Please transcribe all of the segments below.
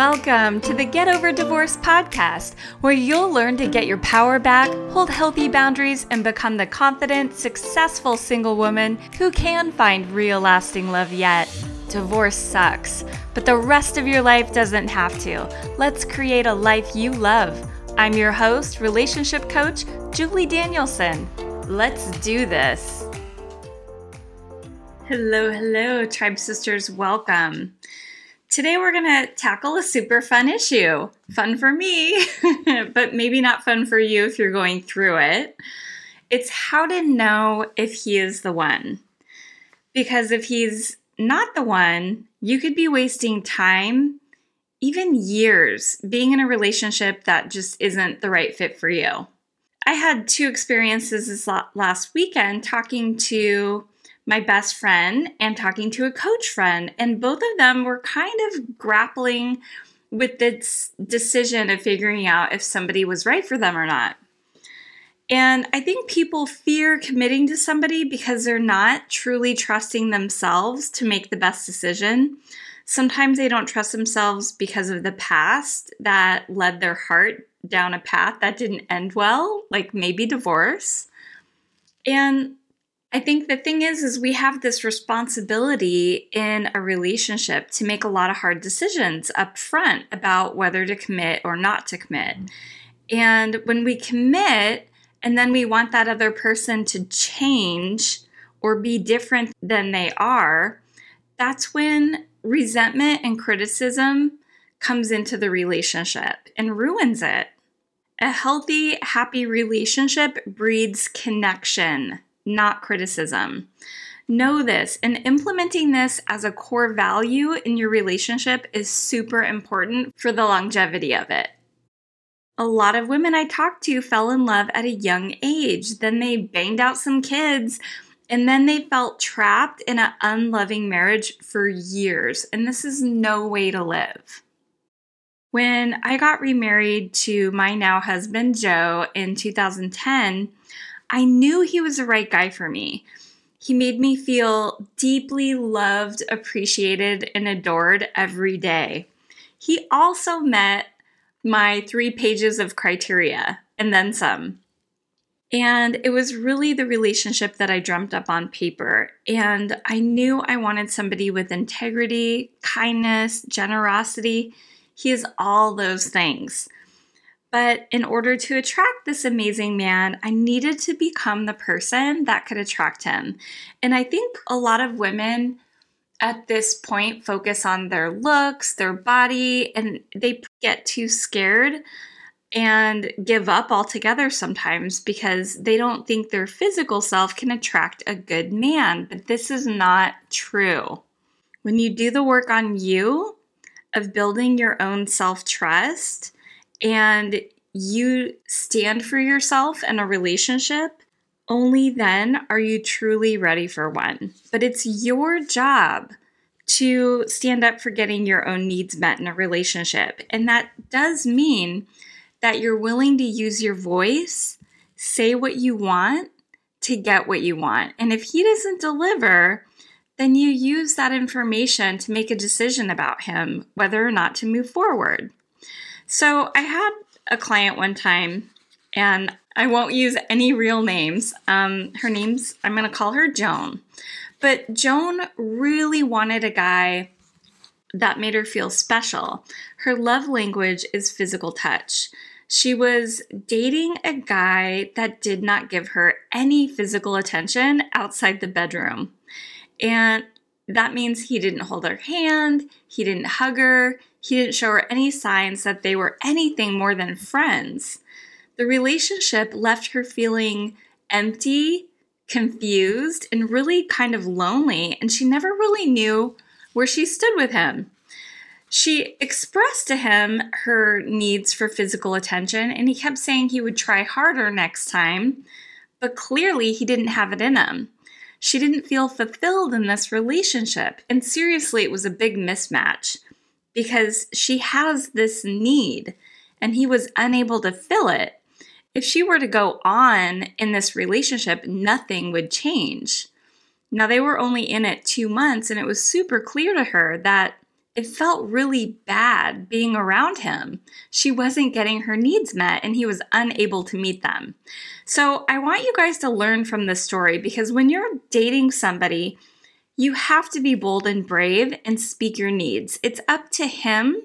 Welcome to the Get Over Divorce podcast, where you'll learn to get your power back, hold healthy boundaries, and become the confident, successful single woman who can find real lasting love yet. Divorce sucks, but the rest of your life doesn't have to. Let's create a life you love. I'm your host, relationship coach, Julie Danielson. Let's do this. Hello, hello, Tribe Sisters, welcome. Today, we're going to tackle a super fun issue. Fun for me, but maybe not fun for you if you're going through it. It's how to know if he is the one. Because if he's not the one, you could be wasting time, even years, being in a relationship that just isn't the right fit for you. I had two experiences this last weekend talking to my best friend and talking to a coach friend. And both of them were kind of grappling with this decision of figuring out if somebody was right for them or not. And I think people fear committing to somebody because they're not truly trusting themselves to make the best decision. Sometimes they don't trust themselves because of the past that led their heart down a path that didn't end well, like maybe divorce. And I think the thing is is we have this responsibility in a relationship to make a lot of hard decisions up front about whether to commit or not to commit. And when we commit and then we want that other person to change or be different than they are, that's when resentment and criticism comes into the relationship and ruins it. A healthy, happy relationship breeds connection not criticism. Know this, and implementing this as a core value in your relationship is super important for the longevity of it. A lot of women I talked to fell in love at a young age. Then they banged out some kids, and then they felt trapped in an unloving marriage for years. And this is no way to live. When I got remarried to my now husband, Joe, in 2010, I knew he was the right guy for me. He made me feel deeply loved, appreciated, and adored every day. He also met my three pages of criteria and then some. And it was really the relationship that I dreamt up on paper. And I knew I wanted somebody with integrity, kindness, generosity. He is all those things. But in order to attract this amazing man, I needed to become the person that could attract him. And I think a lot of women at this point focus on their looks, their body, and they get too scared and give up altogether sometimes because they don't think their physical self can attract a good man. But this is not true. When you do the work on you of building your own self trust, and you stand for yourself in a relationship, only then are you truly ready for one. But it's your job to stand up for getting your own needs met in a relationship. And that does mean that you're willing to use your voice, say what you want to get what you want. And if he doesn't deliver, then you use that information to make a decision about him, whether or not to move forward. So I had a client one time, and I won't use any real names. Um, her name's, I'm going to call her Joan. But Joan really wanted a guy that made her feel special. Her love language is physical touch. She was dating a guy that did not give her any physical attention outside the bedroom. And that means he didn't hold her hand, he didn't hug her, he didn't show her any signs that they were anything more than friends. The relationship left her feeling empty, confused, and really kind of lonely, and she never really knew where she stood with him. She expressed to him her needs for physical attention, and he kept saying he would try harder next time, but clearly he didn't have it in him. She didn't feel fulfilled in this relationship, and seriously, it was a big mismatch because she has this need and he was unable to fill it. If she were to go on in this relationship, nothing would change. Now, they were only in it two months, and it was super clear to her that it felt really bad being around him. She wasn't getting her needs met and he was unable to meet them. So I want you guys to learn from this story because when you're dating somebody, you have to be bold and brave and speak your needs. It's up to him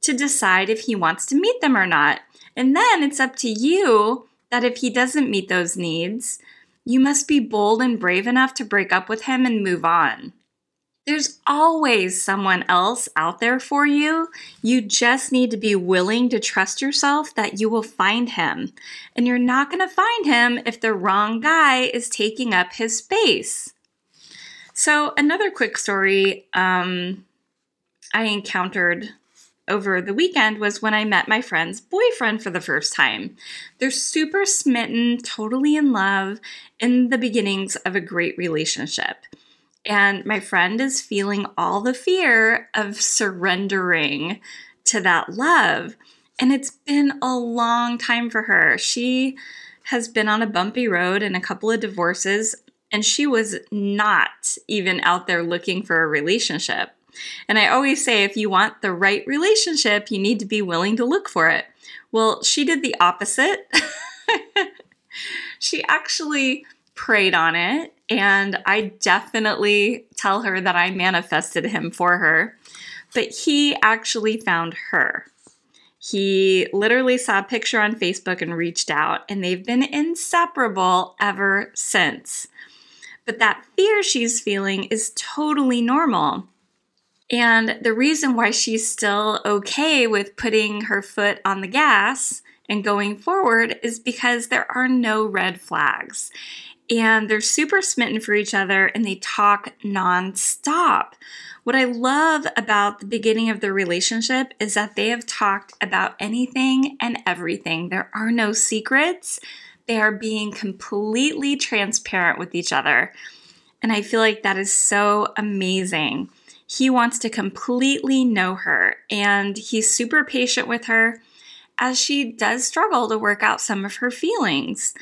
to decide if he wants to meet them or not. And then it's up to you that if he doesn't meet those needs, you must be bold and brave enough to break up with him and move on. There's always someone else out there for you. You just need to be willing to trust yourself that you will find him. And you're not going to find him if the wrong guy is taking up his space. So, another quick story um, I encountered over the weekend was when I met my friend's boyfriend for the first time. They're super smitten, totally in love, in the beginnings of a great relationship. And my friend is feeling all the fear of surrendering to that love. And it's been a long time for her. She has been on a bumpy road and a couple of divorces, and she was not even out there looking for a relationship. And I always say if you want the right relationship, you need to be willing to look for it. Well, she did the opposite. she actually prayed on it and I definitely tell her that I manifested him for her. But he actually found her. He literally saw a picture on Facebook and reached out, and they've been inseparable ever since. But that fear she's feeling is totally normal. And the reason why she's still okay with putting her foot on the gas and going forward is because there are no red flags and they're super smitten for each other and they talk nonstop. What I love about the beginning of the relationship is that they have talked about anything and everything. There are no secrets. They are being completely transparent with each other. And I feel like that is so amazing. He wants to completely know her and he's super patient with her as she does struggle to work out some of her feelings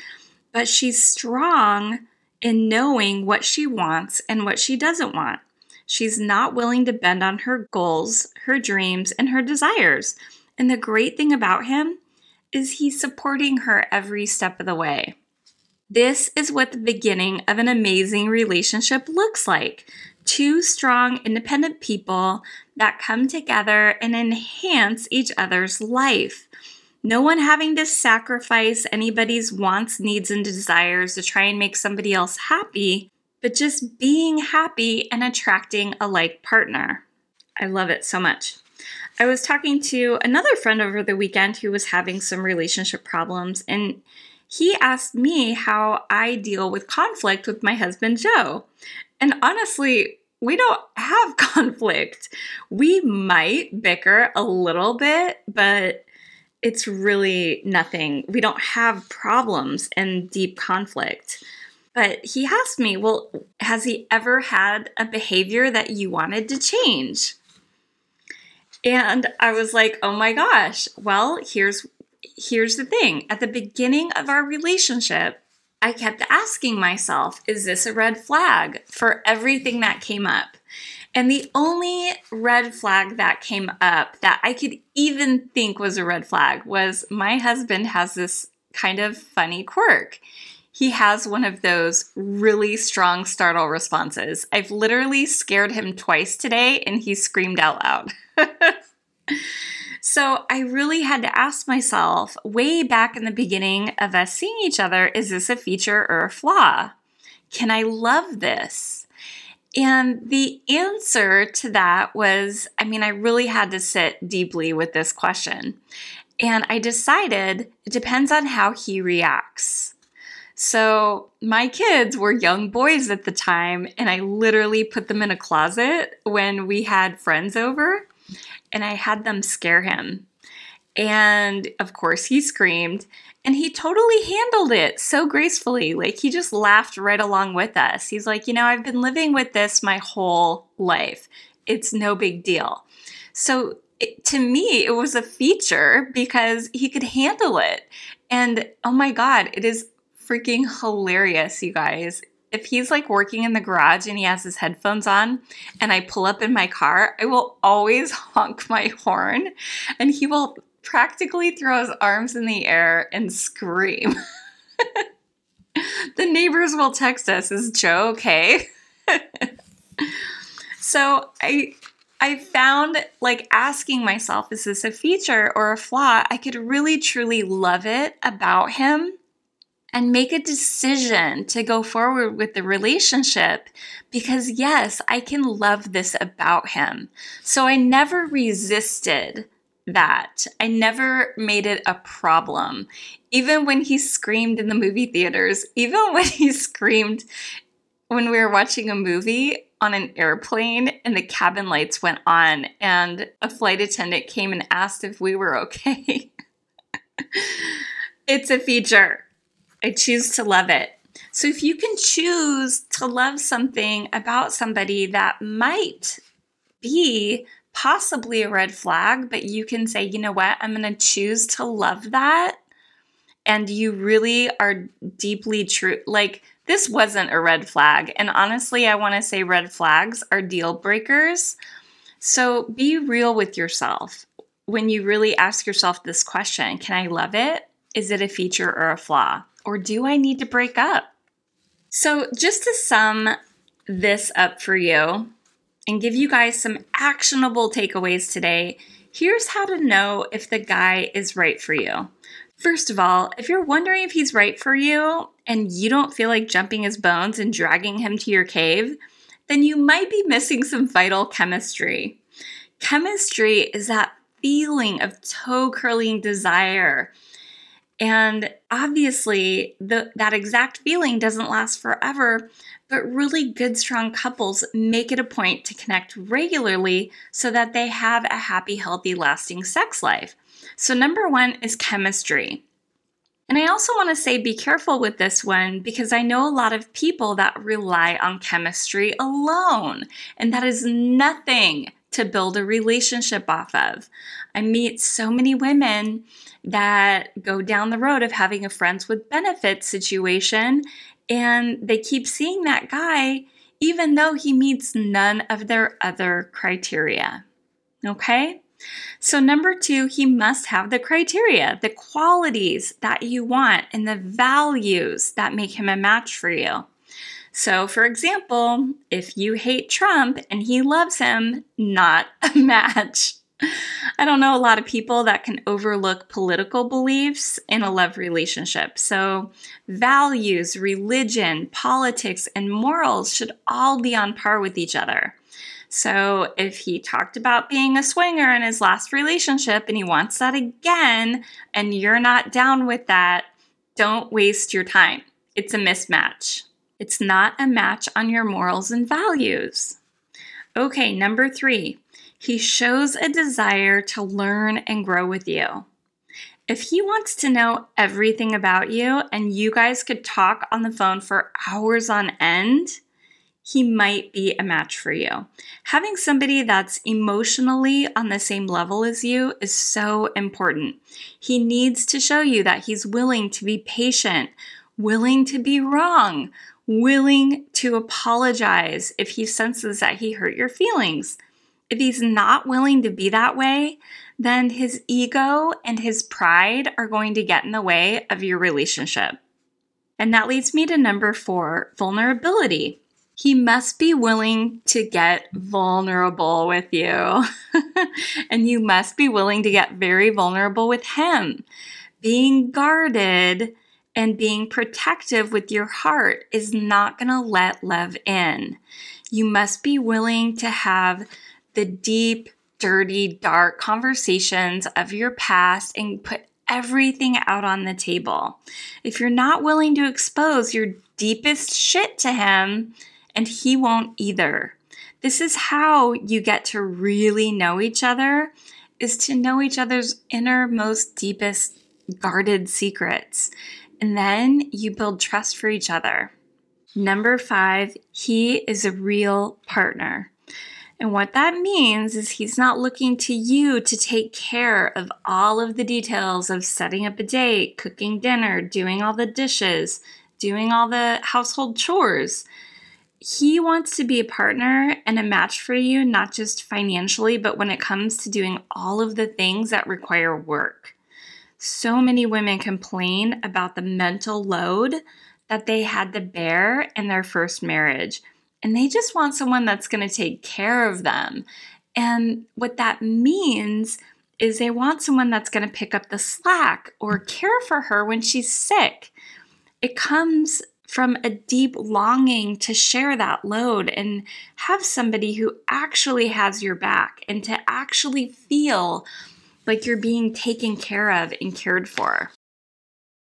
but she's strong in knowing what she wants and what she doesn't want. She's not willing to bend on her goals, her dreams, and her desires. And the great thing about him is he's supporting her every step of the way. This is what the beginning of an amazing relationship looks like two strong, independent people that come together and enhance each other's life. No one having to sacrifice anybody's wants, needs, and desires to try and make somebody else happy, but just being happy and attracting a like partner. I love it so much. I was talking to another friend over the weekend who was having some relationship problems, and he asked me how I deal with conflict with my husband, Joe. And honestly, we don't have conflict. We might bicker a little bit, but it's really nothing. We don't have problems and deep conflict. But he asked me, Well, has he ever had a behavior that you wanted to change? And I was like, Oh my gosh. Well, here's here's the thing. At the beginning of our relationship, I kept asking myself, is this a red flag for everything that came up? And the only red flag that came up that I could even think was a red flag was my husband has this kind of funny quirk. He has one of those really strong startle responses. I've literally scared him twice today and he screamed out loud. so I really had to ask myself way back in the beginning of us seeing each other is this a feature or a flaw? Can I love this? And the answer to that was I mean, I really had to sit deeply with this question. And I decided it depends on how he reacts. So, my kids were young boys at the time, and I literally put them in a closet when we had friends over, and I had them scare him. And of course, he screamed and he totally handled it so gracefully. Like he just laughed right along with us. He's like, you know, I've been living with this my whole life. It's no big deal. So it, to me, it was a feature because he could handle it. And oh my God, it is freaking hilarious, you guys. if he's like working in the garage and he has his headphones on and I pull up in my car, I will always honk my horn and he will practically throw his arms in the air and scream. the neighbors will text us, Is Joe okay? so I I found like asking myself, is this a feature or a flaw? I could really truly love it about him and make a decision to go forward with the relationship because, yes, I can love this about him. So I never resisted that. I never made it a problem. Even when he screamed in the movie theaters, even when he screamed when we were watching a movie, on an airplane and the cabin lights went on and a flight attendant came and asked if we were okay. it's a feature. I choose to love it. So if you can choose to love something about somebody that might be possibly a red flag, but you can say, you know what, I'm going to choose to love that. And you really are deeply true. Like, this wasn't a red flag. And honestly, I want to say red flags are deal breakers. So be real with yourself when you really ask yourself this question Can I love it? Is it a feature or a flaw? Or do I need to break up? So, just to sum this up for you and give you guys some actionable takeaways today, here's how to know if the guy is right for you. First of all, if you're wondering if he's right for you and you don't feel like jumping his bones and dragging him to your cave, then you might be missing some vital chemistry. Chemistry is that feeling of toe curling desire. And obviously, the, that exact feeling doesn't last forever, but really good, strong couples make it a point to connect regularly so that they have a happy, healthy, lasting sex life. So, number one is chemistry. And I also want to say be careful with this one because I know a lot of people that rely on chemistry alone, and that is nothing to build a relationship off of. I meet so many women that go down the road of having a friends with benefits situation, and they keep seeing that guy even though he meets none of their other criteria. Okay? So, number two, he must have the criteria, the qualities that you want, and the values that make him a match for you. So, for example, if you hate Trump and he loves him, not a match. I don't know a lot of people that can overlook political beliefs in a love relationship. So, values, religion, politics, and morals should all be on par with each other. So if he talked about being a swinger in his last relationship and he wants that again, and you're not down with that, don't waste your time. It's a mismatch. It's not a match on your morals and values. Okay, number three, he shows a desire to learn and grow with you. If he wants to know everything about you and you guys could talk on the phone for hours on end, he might be a match for you. Having somebody that's emotionally on the same level as you is so important. He needs to show you that he's willing to be patient, willing to be wrong, willing to apologize if he senses that he hurt your feelings. If he's not willing to be that way, then his ego and his pride are going to get in the way of your relationship. And that leads me to number four vulnerability he must be willing to get vulnerable with you. and you must be willing to get very vulnerable with him. Being guarded and being protective with your heart is not going to let love in. You must be willing to have the deep, dirty, dark conversations of your past and put everything out on the table. If you're not willing to expose your deepest shit to him, and he won't either. This is how you get to really know each other is to know each other's innermost deepest guarded secrets. And then you build trust for each other. Number 5, he is a real partner. And what that means is he's not looking to you to take care of all of the details of setting up a date, cooking dinner, doing all the dishes, doing all the household chores. He wants to be a partner and a match for you, not just financially, but when it comes to doing all of the things that require work. So many women complain about the mental load that they had to bear in their first marriage, and they just want someone that's going to take care of them. And what that means is they want someone that's going to pick up the slack or care for her when she's sick. It comes from a deep longing to share that load and have somebody who actually has your back and to actually feel like you're being taken care of and cared for.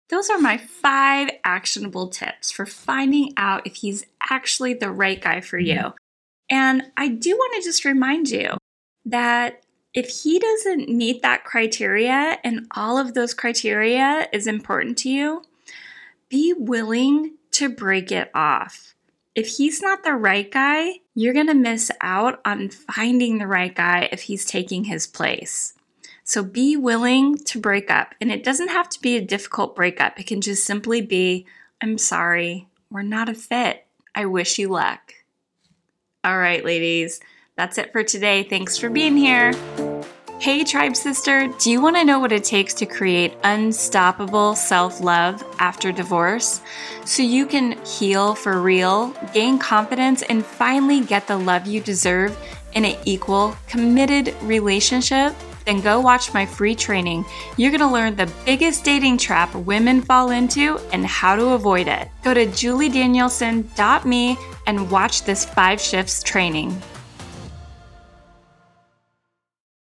Those are my five actionable tips for finding out if he's actually the right guy for mm-hmm. you. And I do want to just remind you that if he doesn't meet that criteria and all of those criteria is important to you, be willing to break it off. If he's not the right guy, you're going to miss out on finding the right guy if he's taking his place. So be willing to break up. And it doesn't have to be a difficult breakup, it can just simply be I'm sorry, we're not a fit. I wish you luck. All right, ladies, that's it for today. Thanks for being here. Hey, Tribe Sister, do you want to know what it takes to create unstoppable self love after divorce so you can heal for real, gain confidence, and finally get the love you deserve in an equal, committed relationship? Then go watch my free training. You're going to learn the biggest dating trap women fall into and how to avoid it. Go to juliedanielson.me and watch this five shifts training.